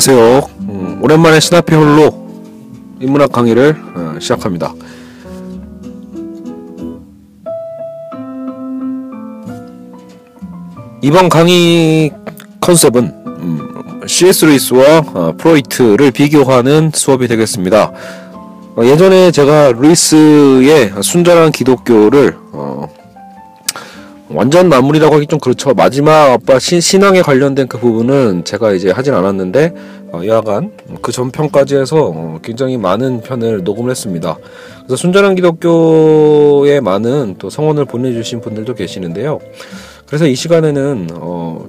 안녕하세요. 음, 오랜만에 시나피 홀로 인문학 강의를 어, 시작합니다. 이번 강의 컨셉은 음, CS 루이스와 어, 프로이트를 비교하는 수업이 되겠습니다. 어, 예전에 제가 루이스의 순전한 기독교를 어, 완전 마무리라고 하기 좀 그렇죠. 마지막 아빠 신, 신앙에 관련된 그 부분은 제가 이제 하진 않았는데 어, 여하간 그 전편까지 해서 어, 굉장히 많은 편을 녹음을 했습니다. 그래서 순전한 기독교에 많은 또 성원을 보내주신 분들도 계시는데요. 그래서 이 시간에는 어,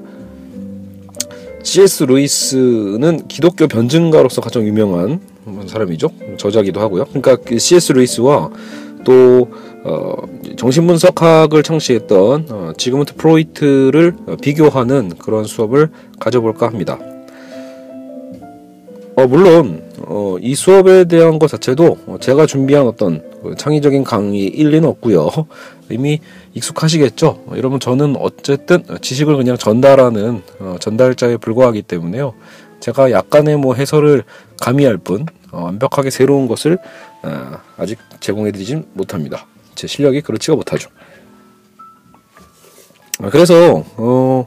C.S. 루이스는 기독교 변증가로서 가장 유명한 사람이죠. 저자기도 하고요. 그러니까 그 C.S. 루이스와 또 어, 정신분석학을 창시했던 어, 지그문트 프로이트를 어, 비교하는 그런 수업을 가져볼까 합니다. 어, 물론 어, 이 수업에 대한 것 자체도 어, 제가 준비한 어떤 그 창의적인 강의 일리는 없고요. 이미 익숙하시겠죠. 어, 여러분 저는 어쨌든 지식을 그냥 전달하는 어, 전달자에 불과하기 때문에요. 제가 약간의 뭐 해설을 가미할 뿐 어, 완벽하게 새로운 것을 어, 아직 제공해드리진 못합니다. 제 실력이 그렇지가 못하죠. 아, 그래서 어,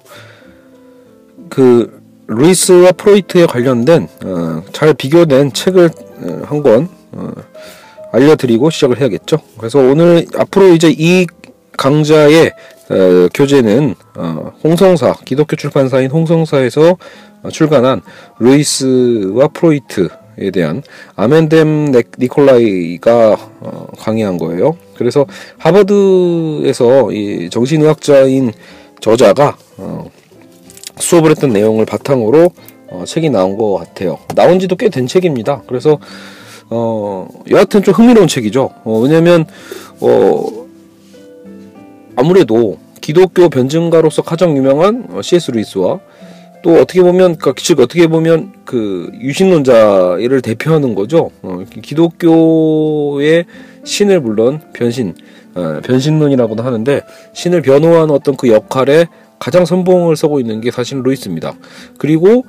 그 루이스와 프로이트에 관련된 어, 잘 비교된 책을 어, 한권 어, 알려드리고 시작을 해야겠죠. 그래서 오늘 앞으로 이제 이 강좌의 어, 교재는 어, 홍성사 기독교 출판사인 홍성사에서 어, 출간한 루이스와 프로이트에 대한 아멘뎀 니콜라이가 어, 강의한 거예요. 그래서 하버드에서 이 정신의학자인 저자가 어, 수업을 했던 내용을 바탕으로 어, 책이 나온 것 같아요. 나온 지도 꽤 된 책입니다. 그래서 어, 여하튼 좀 흥미로운 책이죠. 어, 왜냐면 어, 아무래도 기독교 변증가로서 가장 유명한 어, C.S. 루이스와 또 어떻게 보면 그러니까 즉 어떻게 보면 그 유신론자를 대표하는 거죠. 어, 기독교의 신을 물론 변신 어, 변신론이라고도 하는데 신을 변호하는 어떤 그 역할에 가장 선봉을 서고 있는 게 사실 루이스입니다. 그리고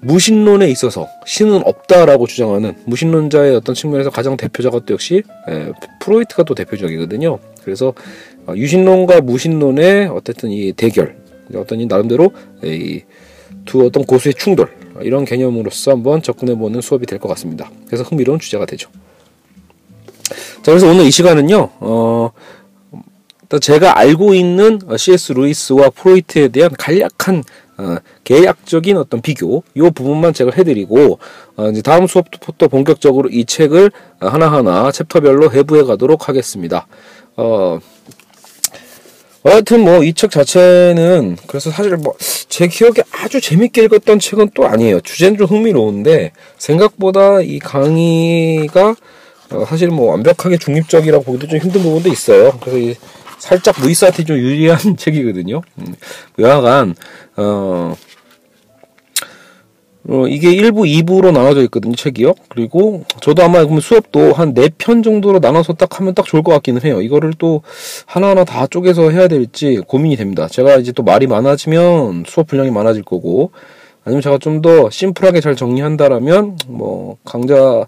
무신론에 있어서 신은 없다라고 주장하는 무신론자의 어떤 측면에서 가장 대표자가 또 역시 에, 프로이트가 또 대표적이거든요. 그래서 어, 유신론과 무신론의 어쨌든 이 대결, 어떤 이 나름대로 이두 어떤 고수의 충돌 이런 개념으로서 한번 접근해보는 수업이 될 것 같습니다. 그래서 흥미로운 주제가 되죠. 자, 그래서 오늘 이 시간은요, 어, 제가 알고 있는 C.S. 루이스와 프로이트에 대한 간략한 어, 계약적인 어떤 비교 이 부분만 제가 해드리고 어, 이제 다음 수업부터 본격적으로 이 책을 하나하나 챕터별로 해부해 가도록 하겠습니다. 어, 하여튼 뭐 이 책 자체는 그래서 사실 뭐 제 기억에 아주 재밌게 읽었던 책은 또 아니에요. 주제는 좀 흥미로운데 생각보다 이 강의가 어 사실 뭐 완벽하게 중립적이라고 보기도 좀 힘든 부분도 있어요. 그래서 이 살짝 루이스한테 좀 유리한 책이거든요. 음, 여하간 어 어, 이게 1부, 2부로 나눠져 있거든요, 책이요. 그리고 저도 아마 수업도 한 4편 정도로 나눠서 딱 하면 딱 좋을 것 같기는 해요. 이거를 또 하나하나 다 쪼개서 해야 될지 고민이 됩니다. 제가 이제 또 말이 많아지면 수업 분량이 많아질 거고, 아니면 제가 좀 더 심플하게 잘 정리한다라면, 뭐, 강좌,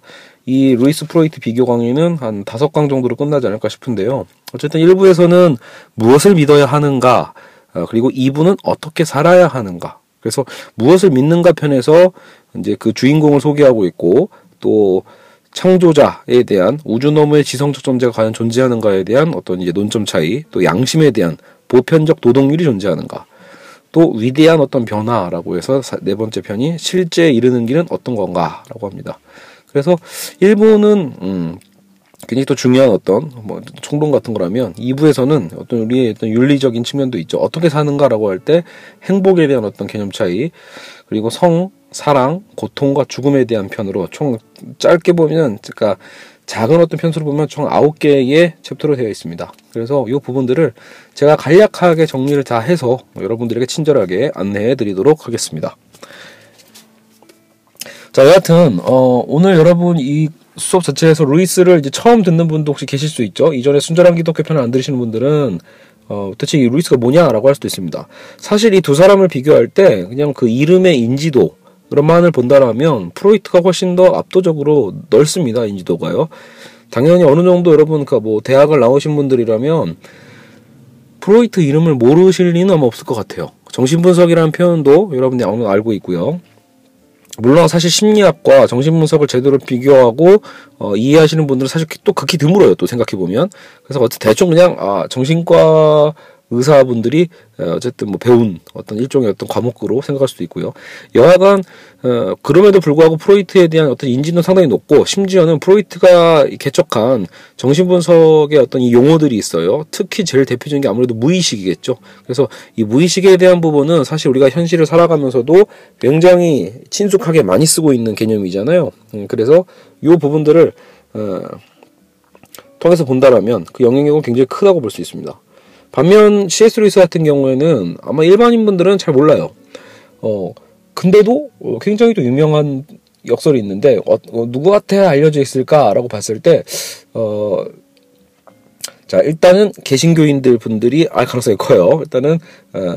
이 루이스 프로이트 비교 강의는 한 다섯 강 정도로 끝나지 않을까 싶은데요. 어쨌든 1부에서는 무엇을 믿어야 하는가, 어, 그리고 2부는 어떻게 살아야 하는가, 그래서 무엇을 믿는가 편에서 이제 그 주인공을 소개하고 있고 또 창조자에 대한 우주 너머의 지성적 존재가 과연 존재하는가에 대한 어떤 이제 논점 차이, 또 양심에 대한 보편적 노동률이 존재하는가, 또 위대한 어떤 변화라고 해서 네 번째 편이 실제 이르는 길은 어떤 건가라고 합니다. 그래서 일부는 음, 굉장히 또 중요한 어떤 뭐 총론 같은 거라면 2부에서는 어떤 우리의 어떤 윤리적인 측면도 있죠. 어떻게 사는가라고 할 때 행복에 대한 어떤 개념 차이 그리고 성, 사랑, 고통과 죽음에 대한 편으로 총 짧게 보면 그러니까 작은 어떤 편수로 보면 총 9개의 챕터로 되어 있습니다. 그래서 이 부분들을 제가 간략하게 정리를 다 해서 여러분들에게 친절하게 안내해 드리도록 하겠습니다. 자, 여하튼 어, 오늘 여러분 이 수업 자체에서 루이스를 이제 처음 듣는 분도 혹시 계실 수 있죠. 이전에 순전한 기독교 편을 안 들으시는 분들은 어, 대체 이 루이스가 뭐냐라고 할 수도 있습니다. 사실 이 두 사람을 비교할 때 그냥 그 이름의 인지도 그런만을 본다라면 프로이트가 훨씬 더 압도적으로 넓습니다 인지도가요. 당연히 어느 정도 여러분 그뭐 대학을 나오신 분들이라면 프로이트 이름을 모르실 리는 아마 없을 것 같아요. 정신분석이라는 표현도 여러분들이 아마 알고 있고요. 물론 사실 심리학과 정신분석을 제대로 비교하고 어, 이해하시는 분들은 사실 또 극히 드물어요. 또 생각해 보면 그래서 어쨌든 대충 그냥 아 정신과 의사분들이 어, 어쨌든 뭐 배운 어떤 일종의 어떤 과목으로 생각할 수도 있고요. 여하간 어, 그럼에도 불구하고 프로이트에 대한 어떤 인지는 상당히 높고 심지어는 프로이트가 개척한 정신분석의 어떤 이 용어들이 있어요. 특히 제일 대표적인 게 아무래도 무의식이겠죠. 그래서 이 무의식에 대한 부분은 사실 우리가 현실을 살아가면서도 굉장히 친숙하게 많이 쓰고 있는 개념이잖아요. 음, 그래서 이 부분들을 어, 통해서 본다라면 그 영향력은 굉장히 크다고 볼 수 있습니다. 반면 CS 루이스 같은 경우에는 아마 일반인 분들은 잘 몰라요. 어, 근데도 어, 굉장히 또 유명한 역설이 있는데 어, 어, 누구한테 알려져 있을까라고 봤을 때 어, 자 일단은 개신교인들 분들이 알 가능성이 커요. 일단은 어,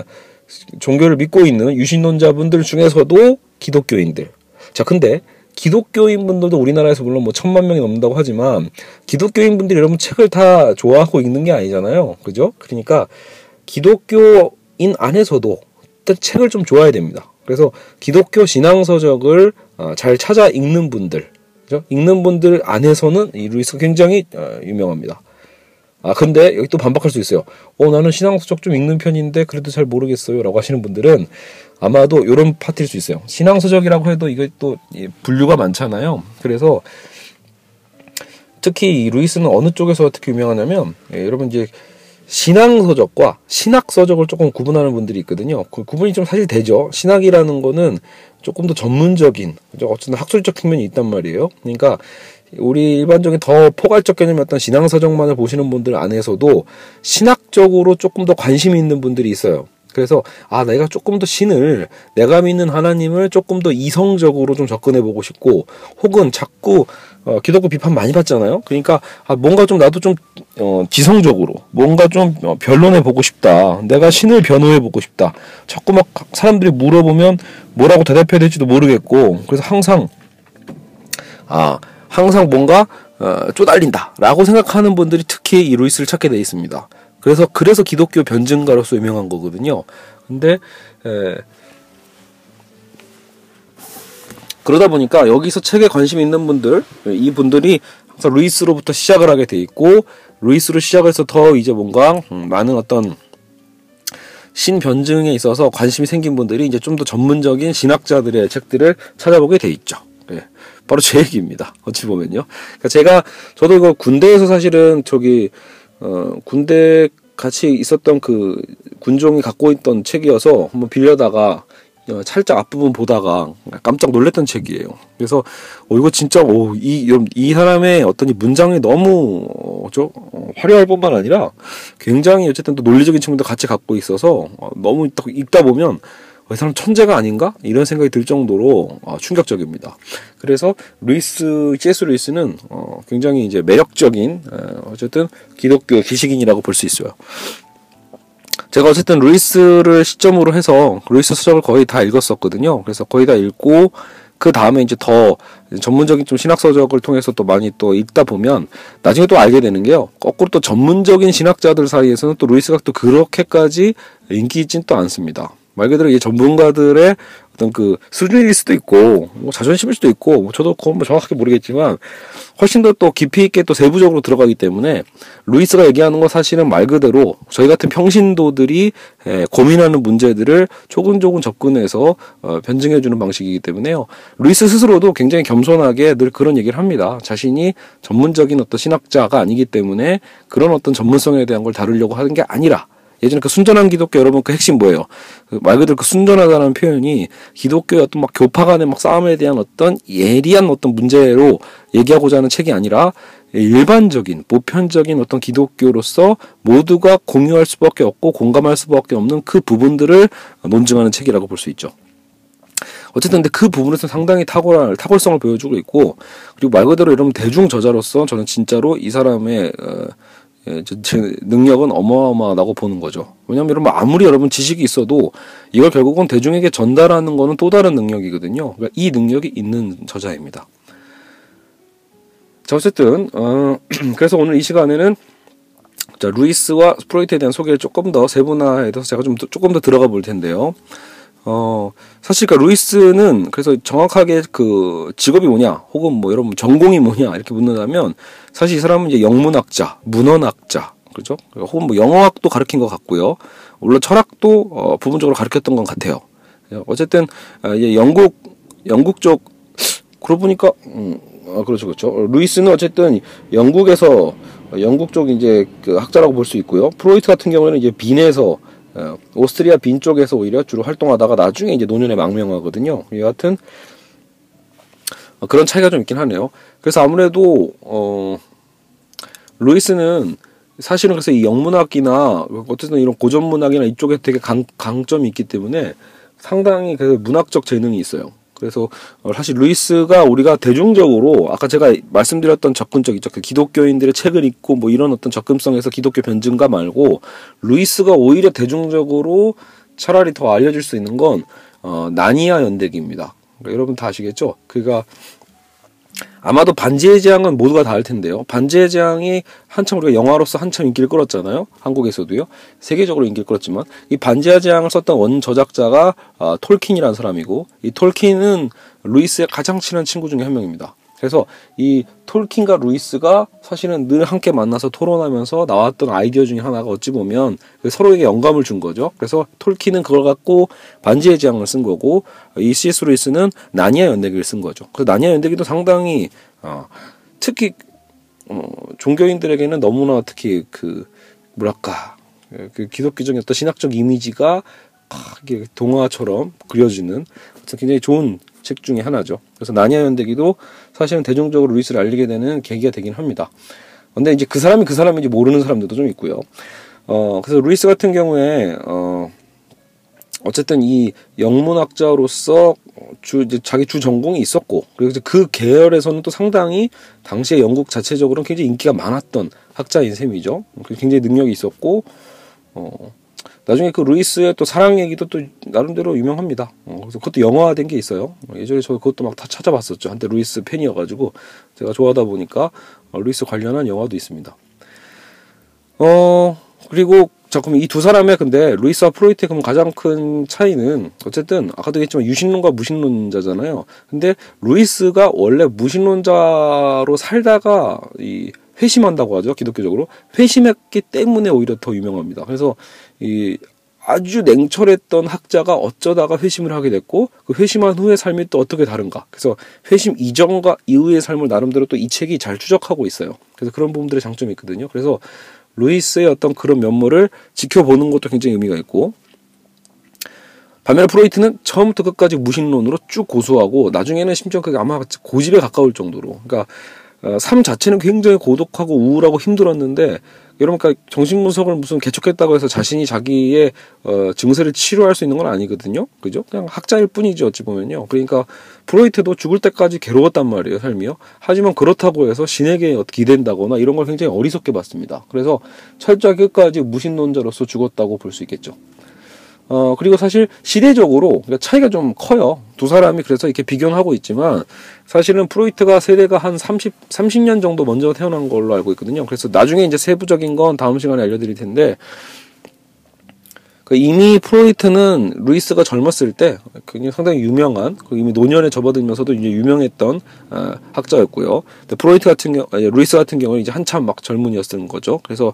종교를 믿고 있는 유신론자분들 중에서도 기독교인들. 자 근데 기독교인 분들도 우리나라에서 물론 뭐 천만 명이 넘는다고 하지만 기독교인 분들이 여러분 책을 다 좋아하고 읽는 게 아니잖아요. 그죠? 그러니까 기독교인 안에서도 일단 책을 좀 좋아해야 됩니다. 그래서 기독교 신앙서적을 어, 잘 찾아 읽는 분들, 그죠? 읽는 분들 안에서는 이 루이스가 굉장히 어, 유명합니다. 아 근데 여기 또 반박할 수 있어요. 어 나는 신앙서적 좀 읽는 편인데 그래도 잘 모르겠어요 라고 하시는 분들은 아마도 이런 파트일 수 있어요. 신앙서적이라고 해도 이게 또 분류가 많잖아요. 그래서 특히 이 루이스는 어느 쪽에서 특히 유명하냐면 예, 여러분 이제 신앙서적과 신학서적을 조금 구분하는 분들이 있거든요. 그 구분이 좀 사실 되죠. 신학이라는 거는 조금 더 전문적인, 어쨌든 학술적 측면이 있단 말이에요. 그러니까 우리 일반적인 더 포괄적 개념의 어떤 신앙서적만을 보시는 분들 안에서도 신학적으로 조금 더 관심이 있는 분들이 있어요. 그래서 아 내가 조금 더 신을 내가 믿는 하나님을 조금 더 이성적으로 좀 접근해 보고 싶고 혹은 자꾸 어, 기독교 비판 많이 받잖아요. 그러니까 아, 뭔가 좀 나도 좀 어, 지성적으로 뭔가 좀 어, 변론해 보고 싶다. 내가 신을 변호해 보고 싶다. 자꾸 막 사람들이 물어보면 뭐라고 대답해야 될지도 모르겠고 그래서 항상 아 항상 뭔가 어, 쪼달린다라고 생각하는 분들이 특히 이 루이스를 찾게 돼 있습니다. 그래서 그래서 기독교 변증가로서 유명한 거거든요. 근데 에, 그러다 보니까 여기서 책에 관심 있는 분들 이 분들이 항상 루이스로부터 시작을 하게 돼 있고 루이스로 시작해서 더 이제 뭔가 음, 많은 어떤 신변증에 있어서 관심이 생긴 분들이 이제 좀 더 전문적인 신학자들의 책들을 찾아보게 돼 있죠. 예. 바로 제 얘기입니다. 어찌 보면요. 그러니까 제가 저도 이거 군대에서 사실은 저기 어, 군대 같이 있었던 그 군종이 갖고 있던 책이어서 한번 빌려다가 어, 살짝 앞부분 보다가 깜짝 놀랐던 책이에요. 그래서 어, 이거 진짜 오, 이, 이 사람의 어떤 이 문장이 너무 어, 저, 어, 화려할 뿐만 아니라 굉장히 어쨌든 또 논리적인 측면도 같이 갖고 있어서 어, 너무 읽다 보면 이 사람 천재가 아닌가? 이런 생각이 들 정도로 어, 충격적입니다. 그래서 루이스, 제스 루이스는 어, 굉장히 이제 매력적인 어, 어쨌든 기독교 기식인이라고 볼 수 있어요. 제가 어쨌든 루이스를 시점으로 해서 루이스 서적을 거의 다 읽었었거든요. 그래서 거의 다 읽고 그 다음에 이제 더 전문적인 좀 신학 서적을 통해서 또 많이 또 읽다 보면 나중에 또 알게 되는 게요. 거꾸로 또 전문적인 신학자들 사이에서는 또 루이스가 또 그렇게까지 인기 있진 또 않습니다. 말 그대로 이 전문가들의 어떤 그 수준일 수도 있고 뭐 자존심일 수도 있고 뭐 저도 그건 뭐 정확하게 모르겠지만 훨씬 더 또 깊이 있게 또 세부적으로 들어가기 때문에 루이스가 얘기하는 건 사실은 말 그대로 저희 같은 평신도들이 에, 고민하는 문제들을 조금조금 접근해서 어, 변증해 주는 방식이기 때문에요. 루이스 스스로도 굉장히 겸손하게 늘 그런 얘기를 합니다. 자신이 전문적인 어떤 신학자가 아니기 때문에 그런 어떤 전문성에 대한 걸 다루려고 하는 게 아니라 예전에 그 순전한 기독교 여러분 그 핵심 뭐예요? 그 말 그대로 그 순전하다는 표현이 기독교의 어떤 막 교파 간의 막 싸움에 대한 어떤 예리한 어떤 문제로 얘기하고자 하는 책이 아니라 일반적인 보편적인 어떤 기독교로서 모두가 공유할 수밖에 없고 공감할 수밖에 없는 그 부분들을 논증하는 책이라고 볼 수 있죠. 어쨌든 근데 그 부분에서 상당히 탁월한 탁월성을 보여주고 있고 그리고 말 그대로 여러분 대중 저자로서 저는 진짜로 이 사람의 어, 예, 제 능력은 어마어마하다고 보는 거죠. 왜냐하면 여러분 아무리 여러분 지식이 있어도 이걸 결국은 대중에게 전달하는 거는 또 다른 능력이거든요. 그러니까 이 능력이 있는 저자입니다. 자 어쨌든 어, 그래서 오늘 이 시간에는 자 루이스와 프로이트에 대한 소개를 조금 더 세분화해서 제가 좀 조금 더 들어가 볼 텐데요. 어, 사실 그 루이스는 그래서 정확하게 그 직업이 뭐냐, 혹은 뭐 여러분 전공이 뭐냐 이렇게 묻는다면 사실 이 사람은 이제 영문학자, 문헌학자, 그죠? 혹은 뭐 영어학도 가르친 것 같고요. 물론 철학도 어, 부분적으로 가르쳤던 것 같아요. 어쨌든 아, 이제 영국 영국 쪽 그러고 보니까 음, 아, 그렇죠, 그렇죠. 루이스는 어쨌든 영국에서 영국 쪽 이제 그 학자라고 볼 수 있고요. 프로이트 같은 경우에는 이제 빈에서 어, 오스트리아 빈 쪽에서 오히려 주로 활동하다가 나중에 이제 노년에 망명하거든요. 여하튼 어, 그런 차이가 좀 있긴 하네요. 그래서 아무래도 어 루이스는 사실은 그래서 이 영문학이나 어쨌든 이런 고전 문학이나 이쪽에 되게 강, 강점이 있기 때문에 상당히 그 문학적 재능이 있어요. 그래서 어, 사실 루이스가 우리가 대중적으로 아까 제가 말씀드렸던 접근적 있죠. 그 기독교인들의 책을 읽고 뭐 이런 어떤 접근성에서 기독교 변증가 말고 루이스가 오히려 대중적으로 차라리 더 알려질 수 있는 건 어, 나니아 연대기입니다. 그러니까 여러분 다 아시겠죠? 그가 아마도 반지의 제왕은 모두가 다 알 텐데요. 반지의 제왕이 한참 우리가 영화로서 한참 인기를 끌었잖아요. 한국에서도요. 세계적으로 인기를 끌었지만 이 반지의 제왕을 썼던 원 저작자가 아, 톨킨이라는 사람이고 이 톨킨은 루이스의 가장 친한 친구 중에 한 명입니다. 그래서 이 톨킨과 루이스가 사실은 늘 함께 만나서 토론하면서 나왔던 아이디어 중에 하나가 어찌 보면 그 서로에게 영감을 준 거죠. 그래서 톨킨은 그걸 갖고 반지의 제왕을 쓴 거고 이 C.S. 루이스는 나니아 연대기를 쓴 거죠. 그래서 나니아 연대기도 상당히 어, 특히 어, 종교인들에게는 너무나 특히 그 뭐랄까 그 기독교적인 어떤 신학적 이미지가 동화처럼 그려지는 굉장히 좋은 책 중에 하나죠. 그래서 나니아 연대기도 사실은 대중적으로 루이스를 알리게 되는 계기가 되긴 합니다. 근데 이제 그 사람이 그 사람인지 모르는 사람들도 좀 있고요. 어, 그래서 루이스 같은 경우에, 어, 어쨌든 이 영문학자로서 주, 이제 자기 주 전공이 있었고, 그리고 그 계열에서는 또 상당히 당시에 영국 자체적으로는 굉장히 인기가 많았던 학자인 셈이죠. 굉장히 능력이 있었고, 어, 나중에 그 루이스의 또 사랑 얘기도 또 나름대로 유명합니다. 어, 그래서 그것도 영화화된 게 있어요. 어, 예전에 저 그것도 막 다 찾아봤었죠. 한때 루이스 팬이어가지고 제가 좋아하다 보니까 어, 루이스 관련한 영화도 있습니다. 어 그리고 자 그럼 이두 사람의 근데 루이스와 프로이트의 그럼 가장 큰 차이는 어쨌든 아까도 얘기했지만 유신론과 무신론자잖아요. 근데 루이스가 원래 무신론자로 살다가 이 회심한다고 하죠 기독교적으로 회심했기 때문에 오히려 더 유명합니다. 그래서 이 아주 냉철했던 학자가 어쩌다가 회심을 하게 됐고 그 회심한 후의 삶이 또 어떻게 다른가. 그래서 회심 이전과 이후의 삶을 나름대로 또 이 책이 잘 추적하고 있어요. 그래서 그런 부분들의 장점이 있거든요. 그래서 루이스의 어떤 그런 면모를 지켜보는 것도 굉장히 의미가 있고 반면에 프로이트는 처음부터 끝까지 무신론으로 쭉 고수하고 나중에는 심지어 그게 아마 고집에 가까울 정도로. 그러니까 어, 삶 자체는 굉장히 고독하고 우울하고 힘들었는데 여러분 그러니까 정신분석을 무슨 개척했다고 해서 자신이 자기의 어, 증세를 치료할 수 있는 건 아니거든요. 그죠? 그냥 학자일 뿐이죠. 어찌 보면요. 그러니까 프로이트도 죽을 때까지 괴로웠단 말이에요. 삶이요. 하지만 그렇다고 해서 신에게 기댄다거나 이런 걸 굉장히 어리석게 봤습니다. 그래서 철저하게 끝까지 무신론자로서 죽었다고 볼 수 있겠죠. 어, 그리고 사실 시대적으로 그러니까 차이가 좀 커요. 두 사람이 그래서 이렇게 비교하고 있지만 사실은 프로이트가 세대가 한 30, 30년 정도 먼저 태어난 걸로 알고 있거든요. 그래서 나중에 이제 세부적인 건 다음 시간에 알려드릴 텐데 그 이미 프로이트는 루이스가 젊었을 때 굉장히 상당히 유명한 그 이미 노년에 접어들면서도 이제 유명했던 어, 학자였고요. 근데 프로이트 같은 경우, 루이스 같은 경우는 이제 한참 막 젊은이였던 거죠. 그래서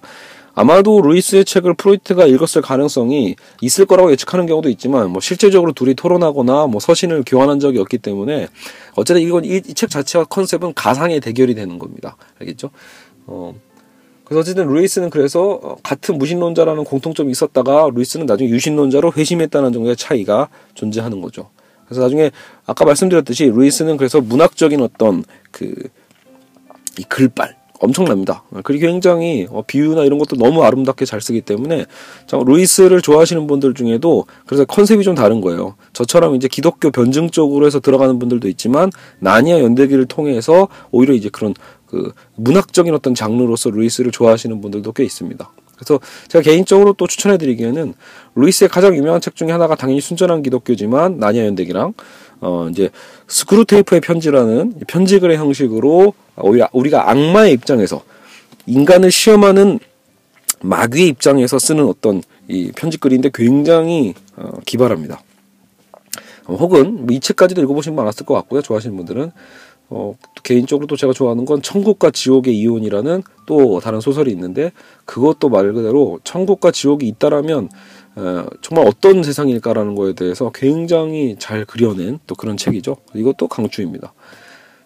아마도 루이스의 책을 프로이트가 읽었을 가능성이 있을 거라고 예측하는 경우도 있지만 뭐 실제적으로 둘이 토론하거나 뭐 서신을 교환한 적이 없기 때문에 어쨌든 이건 이 책 자체와 컨셉은 가상의 대결이 되는 겁니다. 알겠죠? 어. 그래서 어쨌든 루이스는 그래서 어, 같은 무신론자라는 공통점이 있었다가 루이스는 나중에 유신론자로 회심했다는 정도의 차이가 존재하는 거죠. 그래서 나중에 아까 말씀드렸듯이 루이스는 그래서 문학적인 어떤 그 이 글빨 엄청납니다. 그리고 굉장히 어, 비유나 이런 것도 너무 아름답게 잘 쓰기 때문에 루이스를 좋아하시는 분들 중에도 그래서 컨셉이 좀 다른 거예요. 저처럼 이제 기독교 변증 쪽으로 해서 들어가는 분들도 있지만 나니아 연대기를 통해서 오히려 이제 그런 그 문학적인 어떤 장르로서 루이스를 좋아하시는 분들도 꽤 있습니다. 그래서 제가 개인적으로 또 추천해드리기에는 루이스의 가장 유명한 책 중에 하나가 당연히 순전한 기독교지만 나니아 연대기랑 어 이제 스크루테이프의 편지라는 편지글의 형식으로 오히려 우리가 악마의 입장에서 인간을 시험하는 마귀의 입장에서 쓰는 어떤 이 편지글인데 굉장히 어, 기발합니다. 어, 혹은 뭐 이 책까지도 읽어보신 분 많았을 것 같고요. 좋아하시는 분들은 어, 개인적으로 또 제가 좋아하는 건 천국과 지옥의 이혼이라는 또 다른 소설이 있는데 그것도 말 그대로 천국과 지옥이 있다라면 어, 정말 어떤 세상일까라는 거에 대해서 굉장히 잘 그려낸 또 그런 책이죠. 이것도 강추입니다.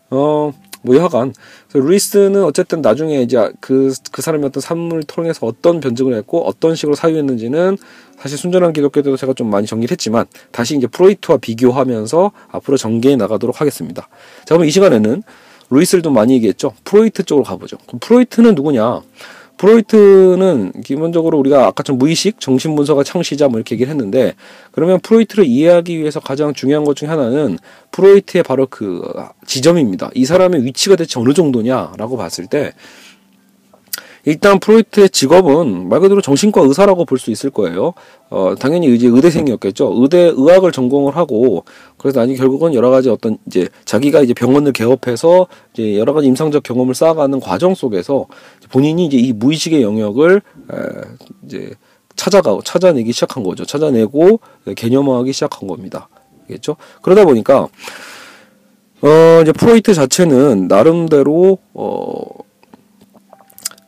어, 뭐 여하간 루이스는 어쨌든 나중에 이제 그, 그 사람의 어떤 삶을 통해서 어떤 변증을 했고 어떤 식으로 사유했는지는 사실 순전한 기독교 때도 제가 좀 많이 정리를 했지만 다시 이제 프로이트와 비교하면서 앞으로 전개해 나가도록 하겠습니다. 자, 그럼 이 시간에는 루이스를 좀 많이 얘기했죠. 프로이트 쪽으로 가보죠. 그럼 프로이트는 누구냐? 프로이트는 기본적으로 우리가 아까처럼 무의식, 정신분석의 창시자 뭐 이렇게 얘기를 했는데 그러면 프로이트를 이해하기 위해서 가장 중요한 것 중에 하나는 프로이트의 바로 그 지점입니다. 이 사람의 위치가 대체 어느 정도냐라고 봤을 때 일단 프로이트의 직업은 말 그대로 정신과 의사라고 볼 수 있을 거예요. 어, 당연히 이제 의대생이었겠죠. 의대 의학을 전공을 하고 그래서 나중에 결국은 여러 가지 어떤 이제 자기가 이제 병원을 개업해서 이제 여러 가지 임상적 경험을 쌓아가는 과정 속에서 본인이 이제 이 무의식의 영역을 에, 이제 찾아가고 찾아내기 시작한 거죠. 찾아내고 개념화하기 시작한 겁니다. 알겠죠? 그러다 보니까 어 이제 프로이트 자체는 나름대로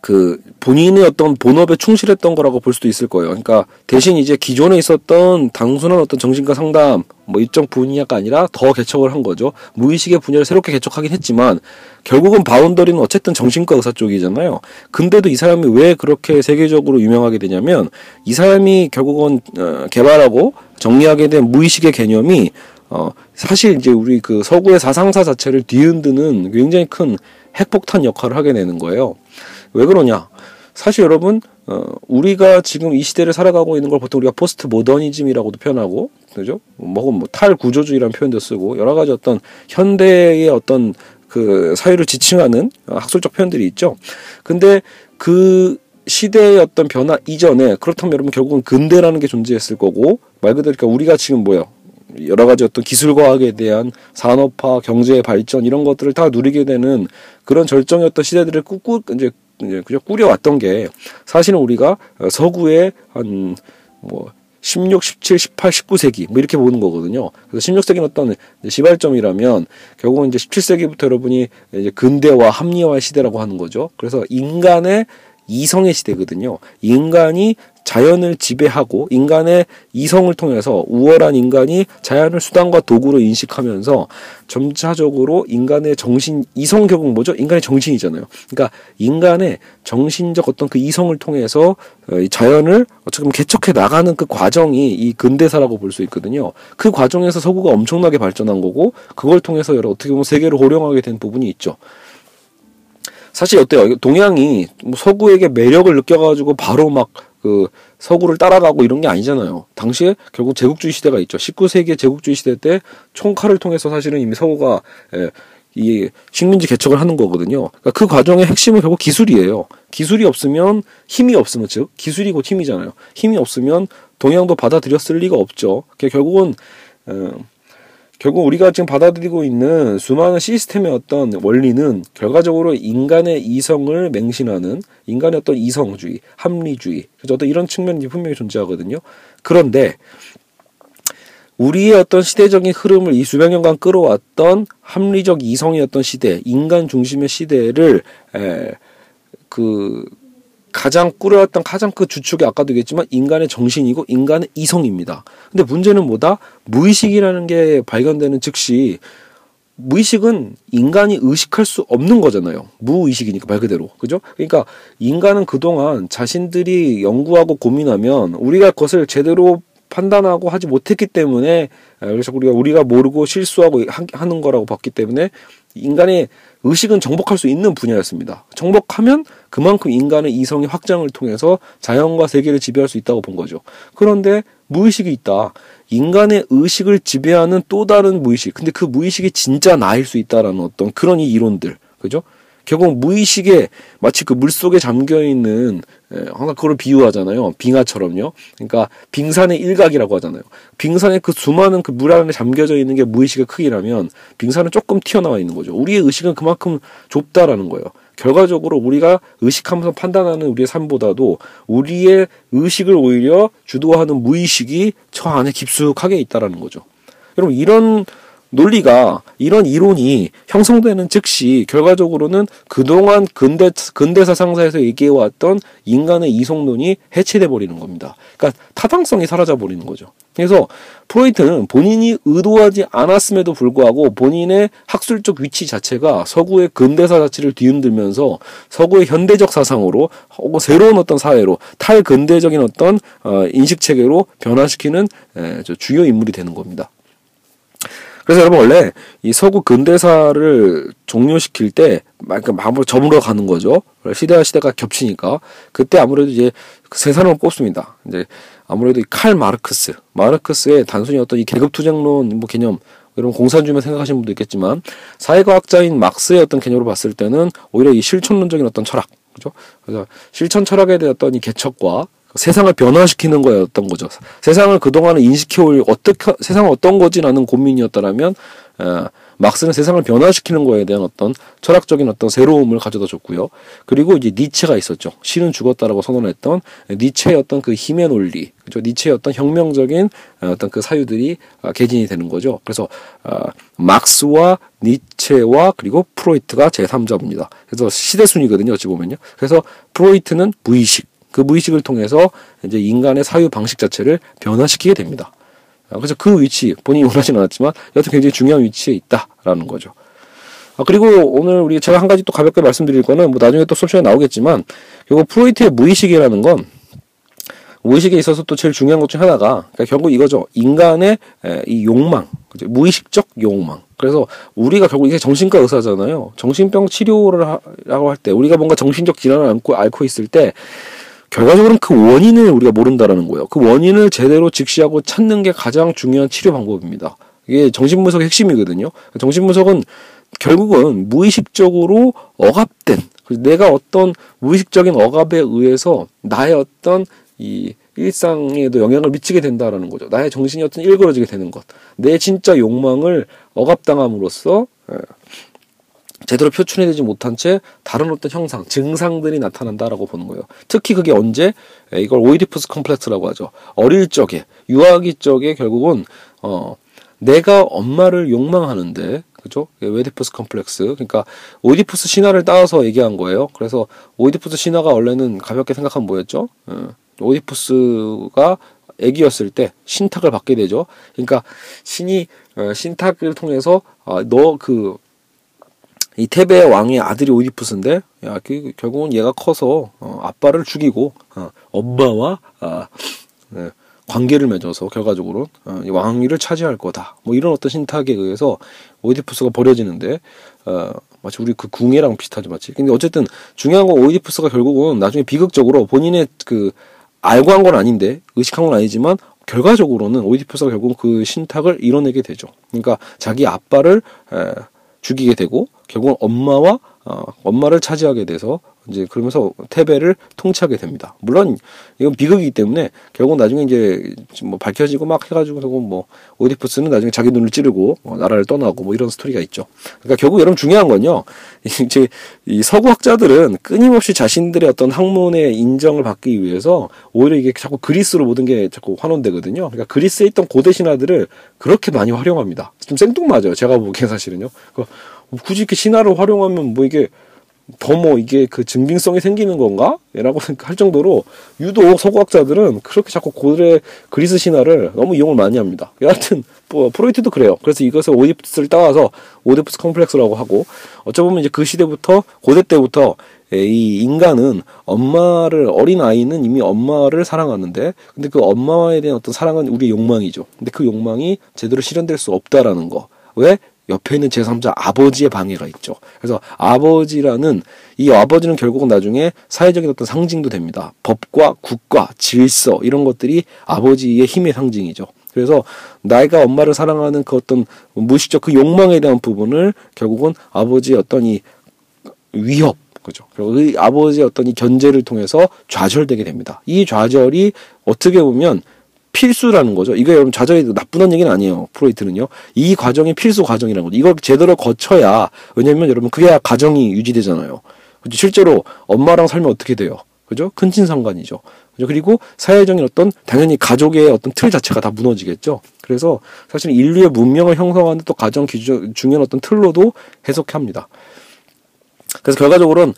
어그 본인의 어떤 본업에 충실했던 거라고 볼 수도 있을 거예요. 그러니까 대신 이제 기존에 있었던 단순한 어떤 정신과 상담 뭐 일정 분야가 아니라 더 개척을 한 거죠. 무의식의 분야를 새롭게 개척하긴 했지만 결국은 boundary는 어쨌든 정신과 의사 쪽이잖아요. 근데도 이 사람이 왜 그렇게 세계적으로 유명하게 되냐면 이 사람이 결국은 어, 개발하고 정리하게 된 무의식의 개념이 어 사실 이제 우리 그 서구의 사상사 자체를 뒤흔드는 굉장히 큰 핵폭탄 역할을 하게 되는 거예요. 왜 그러냐? 사실 여러분 어, 우리가 지금 이 시대를 살아가고 있는 걸 보통 우리가 포스트 모더니즘이라고도 표현하고 그죠? 뭐, 뭐 탈구조주의라는 표현도 쓰고 여러 가지 어떤 현대의 어떤 그 사회를 지칭하는 학술적 표현들이 있죠. 근데 그 시대의 어떤 변화 이전에 그렇다면 여러분 결국은 근대라는 게 존재했을 거고 말 그대로 그러니까 우리가 지금 뭐요? 여러 가지 어떤 기술 과학에 대한 산업화, 경제 발전 이런 것들을 다 누리게 되는 그런 절정이었던 시대들을 꾹꾹 이제 이제 그저 꾸려왔던 게 사실은 우리가 서구의 한뭐 16, 17, 18, 19세기 뭐 이렇게 보는 거거든요. 그래서 16세기는 어떤 시발점이라면 결국은 이제 17세기부터 여러분이 이제 근대화, 합리화 시대라고 하는 거죠. 그래서 인간의 이성의 시대거든요. 인간이 자연을 지배하고 인간의 이성을 통해서 우월한 인간이 자연을 수단과 도구로 인식하면서 점차적으로 인간의 정신 이성 결국 뭐죠? 인간의 정신이잖아요. 그러니까 인간의 정신적 어떤 그 이성을 통해서 어, 자연을 어떻게 보면 개척해 나가는 그 과정이 이 근대사라고 볼 수 있거든요. 그 과정에서 서구가 엄청나게 발전한 거고 그걸 통해서 여러 어떻게 보면 세계를 호령하게 된 부분이 있죠. 사실 어때요? 동양이 뭐 서구에게 매력을 느껴가지고 바로 막 그 서구를 따라가고 이런 게 아니잖아요. 당시에 결국 제국주의 시대가 있죠. 19세기의 제국주의 시대 때 총칼을 통해서 사실은 이미 서구가 예, 이 식민지 개척을 하는 거거든요. 그러니까 그 과정의 핵심은 결국 기술이에요. 기술이 없으면 힘이 없으면 즉 기술이 곧 힘이잖아요. 힘이 없으면 동양도 받아들였을 리가 없죠. 결국은 어, 결국 우리가 지금 받아들이고 있는 수많은 시스템의 어떤 원리는 결과적으로 인간의 이성을 맹신하는 인간의 어떤 이성주의, 합리주의, 그래서 어떤 이런 측면이 분명히 존재하거든요. 그런데 우리의 어떤 시대적인 흐름을 이 수백 년간 끌어왔던 합리적 이성의 어떤 시대, 인간 중심의 시대를 에, 그 가장 꾸려왔던 가장 그 주축이 아까도 얘기했지만 인간의 정신이고 인간의 이성입니다. 근데 문제는 뭐다? 무의식이라는 게 발견되는 즉시 무의식은 인간이 의식할 수 없는 거잖아요. 무의식이니까 말 그대로. 그죠? 그러니까 인간은 그동안 자신들이 연구하고 고민하면 우리가 그것을 제대로 판단하고 하지 못했기 때문에 그래서 우리가 우리가 모르고 실수하고 하는 거라고 봤기 때문에 인간의 의식은 정복할 수 있는 분야였습니다. 정복하면 그만큼 인간의 이성의 확장을 통해서 자연과 세계를 지배할 수 있다고 본 거죠. 그런데 무의식이 있다. 인간의 의식을 지배하는 또 다른 무의식. 근데 그 무의식이 진짜 나일 수 있다라는 어떤 그런 이 이론들. 그죠? 결국 무의식에 마치 그 물속에 잠겨 있는 항상 그걸 비유하잖아요. 빙하처럼요. 그러니까 빙산의 일각이라고 하잖아요. 빙산의 그 수많은 그 물 안에 잠겨져 있는 게 무의식의 크기라면 빙산은 조금 튀어나와 있는 거죠. 우리의 의식은 그만큼 좁다라는 거예요. 결과적으로 우리가 의식하면서 판단하는 우리의 삶보다도 우리의 의식을 오히려 주도하는 무의식이 저 안에 깊숙하게 있다라는 거죠. 여러분 이런 논리가 이런 이론이 형성되는 즉시 결과적으로는 그동안 근대 근대 사 상사에서 얘기해왔던 인간의 이성론이 해체돼 버리는 겁니다. 그러니까 타당성이 사라져 버리는 거죠. 그래서 프로이트는 본인이 의도하지 않았음에도 불구하고 본인의 학술적 위치 자체가 서구의 근대사 자체를 뒤흔들면서 서구의 현대적 사상으로 새로운 어떤 사회로 탈근대적인 어떤 어, 인식 체계로 변화시키는 에, 주요 인물이 되는 겁니다. 그래서 여러분 원래 이 서구 근대사를 종료시킬 때 마음으로 저물어 가는 거죠. 시대와 시대가 겹치니까 그때 아무래도 이제 세 사람을 뽑습니다. 이제 아무래도 칼 마르크스, 마르크스의 단순히 어떤 이 계급 투쟁론 뭐 개념 여러분 공산주의만 생각하시는 분도 있겠지만 사회과학자인 막스의 어떤 개념으로 봤을 때는 오히려 이 실천론적인 어떤 철학, 그죠? 그래서 실천 철학에 대한 어떤 이 개척과 세상을 변화시키는 거였던 거죠. 세상을 그동안은 인식해올 어떻게 세상은 어떤 거지라는 고민이었다라면 어, 막스는 세상을 변화시키는 거에 대한 어떤 철학적인 어떤 새로움을 가져다 줬고요. 그리고 이제 니체가 있었죠. 신은 죽었다라고 선언했던 니체의 어떤 그 힘의 논리, 그죠? 니체의 어떤 혁명적인 어떤 그 사유들이 어, 개진이 되는 거죠. 그래서 어, 막스와 니체와 그리고 프로이트가 제3자입니다. 그래서 시대 순이거든요. 어찌 보면요. 그래서 프로이트는 무의식 그 무의식을 통해서 이제 인간의 사유 방식 자체를 변화시키게 됩니다. 아, 그래서 그 위치 본인이 원하지는 않았지만 여튼 굉장히 중요한 위치에 있다라는 거죠. 아, 그리고 오늘 우리 제가 한 가지 또 가볍게 말씀드릴 거는 뭐 나중에 또 솔직히 나오겠지만 이거 프로이트의 무의식이라는 건 무의식에 있어서 또 제일 중요한 것 중 하나가 그러니까 결국 이거죠. 인간의 이 욕망, 그죠? 무의식적 욕망. 그래서 우리가 결국 이게 정신과 의사잖아요. 정신병 치료를 하라고 할때 우리가 뭔가 정신적 질환을 앓고, 앓고 있을 때 결과적으로는 그 원인을 우리가 모른다라는 거예요. 그 원인을 제대로 직시하고 찾는 게 가장 중요한 치료 방법입니다. 이게 정신분석의 핵심이거든요. 정신분석은 결국은 무의식적으로 억압된 내가 어떤 무의식적인 억압에 의해서 나의 어떤 이 일상에도 영향을 미치게 된다라는 거죠. 나의 정신이 어떤 일그러지게 되는 것. 내 진짜 욕망을 억압당함으로써 예, 제대로 표출해내지 못한 채 다른 어떤 형상, 증상들이 나타난다라고 보는 거예요. 특히 그게 언제 이걸 오이디푸스 컴플렉스라고 하죠. 어릴 적에 유아기 적에 결국은 어 내가 엄마를 욕망하는데 그죠? 오이디푸스 컴플렉스. 그러니까 오이디푸스 신화를 따서 얘기한 거예요. 그래서 오이디푸스 신화가 원래는 가볍게 생각하면 뭐였죠? 어, 오이디푸스가 애기였을 때 신탁을 받게 되죠. 그러니까 신이 어, 신탁을 통해서 아, 너그 이 테베 왕의 아들이 오이디푸스인데 야, 그, 결국은 얘가 커서 어, 아빠를 죽이고 어, 엄마와 아, 네, 관계를 맺어서 결과적으로 어, 왕위를 차지할 거다. 뭐 이런 어떤 신탁에 의해서 오이디푸스가 버려지는데 어, 마치 우리 그 궁예랑 비슷하죠, 마치. 근데 어쨌든 중요한 건 오이디푸스가 결국은 나중에 비극적으로 본인의 그 알고 한 건 아닌데 의식한 건 아니지만 결과적으로는 오이디푸스가 결국 그 신탁을 이뤄내게 되죠. 그러니까 자기 아빠를 에, 죽이게 되고 결국은 엄마와 어, 엄마를 차지하게 돼서 이제 그러면서 테베를 통치하게 됩니다. 물론 이건 비극이기 때문에 결국 나중에 이제 뭐 밝혀지고 막 해가지고 결국 뭐 오디푸스는 나중에 자기 눈을 찌르고 어, 나라를 떠나고 뭐 이런 스토리가 있죠. 그러니까 결국 여러분 중요한 건요. 이제 이 서구 학자들은 끊임없이 자신들의 어떤 학문의 인정을 받기 위해서 오히려 이게 자꾸 그리스로 모든 게 자꾸 환원되거든요. 그러니까 그리스에 있던 고대 신화들을 그렇게 많이 활용합니다. 좀 생뚱맞아요. 제가 보기엔 사실은요. 그 굳이 이렇게 신화를 활용하면 뭐 이게 더 뭐 이게 그 증빙성이 생기는 건가? 라고 할 정도로 유독 서구학자들은 그렇게 자꾸 고대 그리스 신화를 너무 이용을 많이 합니다. 여하튼 뭐 프로이트도 그래요. 그래서 이것을 오디푸스를 따와서 오디푸스 컴플렉스라고 하고 어쩌면 이제 그 시대부터 고대 때부터 이 인간은 엄마를 어린 아이는 이미 엄마를 사랑하는데 근데 그 엄마에 대한 어떤 사랑은 우리의 욕망이죠. 근데 그 욕망이 제대로 실현될 수 없다라는 거. 왜? 옆에 있는 제3자 아버지의 방해가 있죠. 그래서 아버지라는 이 아버지는 결국은 나중에 사회적인 어떤 상징도 됩니다. 법과 국가, 질서 이런 것들이 아버지의 힘의 상징이죠. 그래서 나이가 엄마를 사랑하는 그 어떤 무의식적 그 욕망에 대한 부분을 결국은 아버지의 어떤 이 위협 그죠. 그리고 의 아버지의 어떤 이 견제를 통해서 좌절되게 됩니다. 이 좌절이 어떻게 보면 필수라는 거죠. 이거 여러분 좌절이 나쁜 얘기는 아니에요. 프로이트는요. 이 과정이 필수 과정이라는 거죠. 이걸 제대로 거쳐야 왜냐면 여러분 그게 가정이 유지되잖아요. 그죠? 실제로 엄마랑 살면 어떻게 돼요? 그죠? 근친상간이죠. 그죠? 그리고 사회적인 어떤 당연히 가족의 어떤 틀 자체가 다 무너지겠죠. 그래서 사실 인류의 문명을 형성하는 또 가정 기준 중요한 어떤 틀로도 해석합니다. 그래서 결과적으로는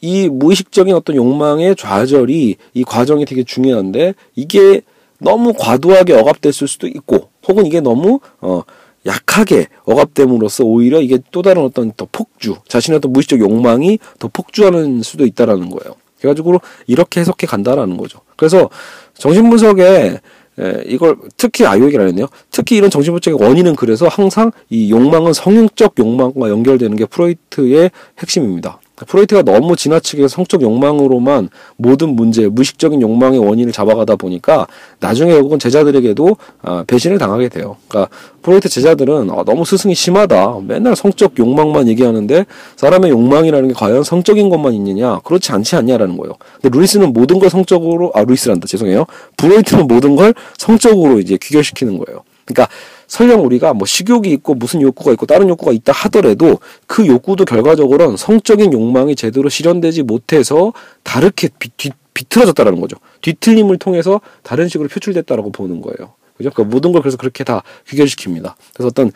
이 무의식적인 어떤 욕망의 좌절이 이 과정이 되게 중요한데 이게 너무 과도하게 억압됐을 수도 있고 혹은 이게 너무 어 약하게 억압됨으로써 오히려 이게 또 다른 어떤 더 폭주 자신의 어떤 무의식적 욕망이 더 폭주하는 수도 있다라는 거예요. 그래가지고 이렇게 해석해 간다라는 거죠. 그래서 정신분석에 에, 이걸 특히 아이오에게라 했네요. 특히 이런 정신분석의 원인은 그래서 항상 이 욕망은 성형적 욕망과 연결되는 게 프로이트의 핵심입니다. 프로이트가 너무 지나치게 성적 욕망으로만 모든 문제, 무의식적인 욕망의 원인을 잡아가다 보니까 나중에 결국은 제자들에게도 아, 배신을 당하게 돼요. 그러니까 프로이트 제자들은 아, 너무 스승이 심하다. 맨날 성적 욕망만 얘기하는데 사람의 욕망이라는 게 과연 성적인 것만 있느냐? 그렇지 않지 않냐라는 거예요. 근데 루이스는 모든 걸 성적으로 아 루이스란다. 죄송해요. 프로이트는 모든 걸 성적으로 이제 귀결시키는 거예요. 그러니까 설령 우리가 뭐 식욕이 있고 무슨 욕구가 있고 다른 욕구가 있다 하더라도 그 욕구도 결과적으로는 성적인 욕망이 제대로 실현되지 못해서 다르게 비, 뒤, 비틀어졌다라는 거죠. 뒤틀림을 통해서 다른 식으로 표출됐다라고 보는 거예요. 그죠? 그러니까 모든 걸 그래서 그렇게 다 귀결시킵니다. 그래서 어떤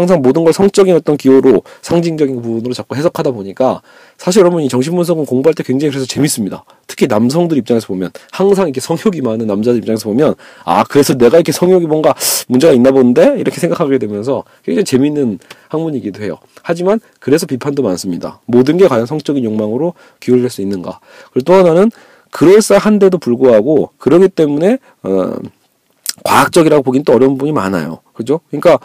항상 모든 걸 성적인 어떤 기호로 상징적인 부분으로 자꾸 해석하다 보니까 사실 여러분 이 정신분석은 공부할 때 굉장히 그래서 재밌습니다. 특히 남성들 입장에서 보면 항상 이렇게 성욕이 많은 남자들 입장에서 보면 아 그래서 내가 이렇게 성욕이 뭔가 문제가 있나 본데 이렇게 생각하게 되면서 굉장히 재밌는 학문이기도 해요. 하지만 그래서 비판도 많습니다. 모든 게 과연 성적인 욕망으로 기울일 수 있는가? 그리고 또 하나는 그럴싸한데도 불구하고 그러기 때문에 어 과학적이라고 보긴 또 어려운 부분이 많아요. 그죠? 그러니까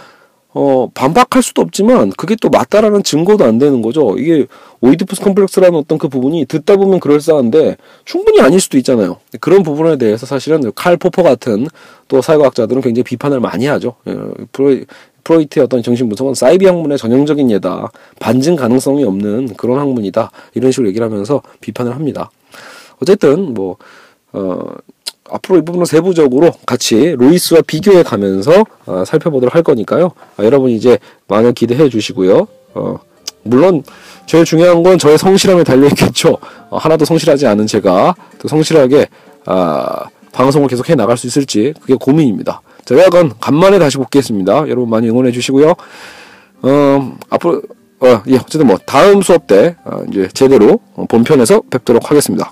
어, 반박할 수도 없지만 그게 또 맞다라는 증거도 안 되는 거죠. 이게 오이디푸스 컴플렉스라는 어떤 그 부분이 듣다 보면 그럴싸한데 충분히 아닐 수도 있잖아요. 그런 부분에 대해서 사실은 칼 포퍼 같은 또 사회과학자들은 굉장히 비판을 많이 하죠. 예, 프로이, 프로이트의 어떤 정신 분석은 사이비 학문의 전형적인 예다. 반증 가능성이 없는 그런 학문이다. 이런 식으로 얘기를 하면서 비판을 합니다. 어쨌든 뭐 어, 앞으로 이 부분은 세부적으로 같이 로이스와 비교해 가면서 어, 살펴보도록 할 거니까요. 아, 여러분 이제 많은 기대해 주시고요. 어, 물론 제일 중요한 건 저의 성실함에 달려 있겠죠. 어, 하나도 성실하지 않은 제가 또 성실하게 아, 방송을 계속 해 나갈 수 있을지 그게 고민입니다. 자, 여하간 간만에 다시 복귀했습니다. 여러분 많이 응원해 주시고요. 어, 앞으로 어, 예, 어쨌든 뭐 다음 수업 때 어, 이제 제대로 본편에서 뵙도록 하겠습니다.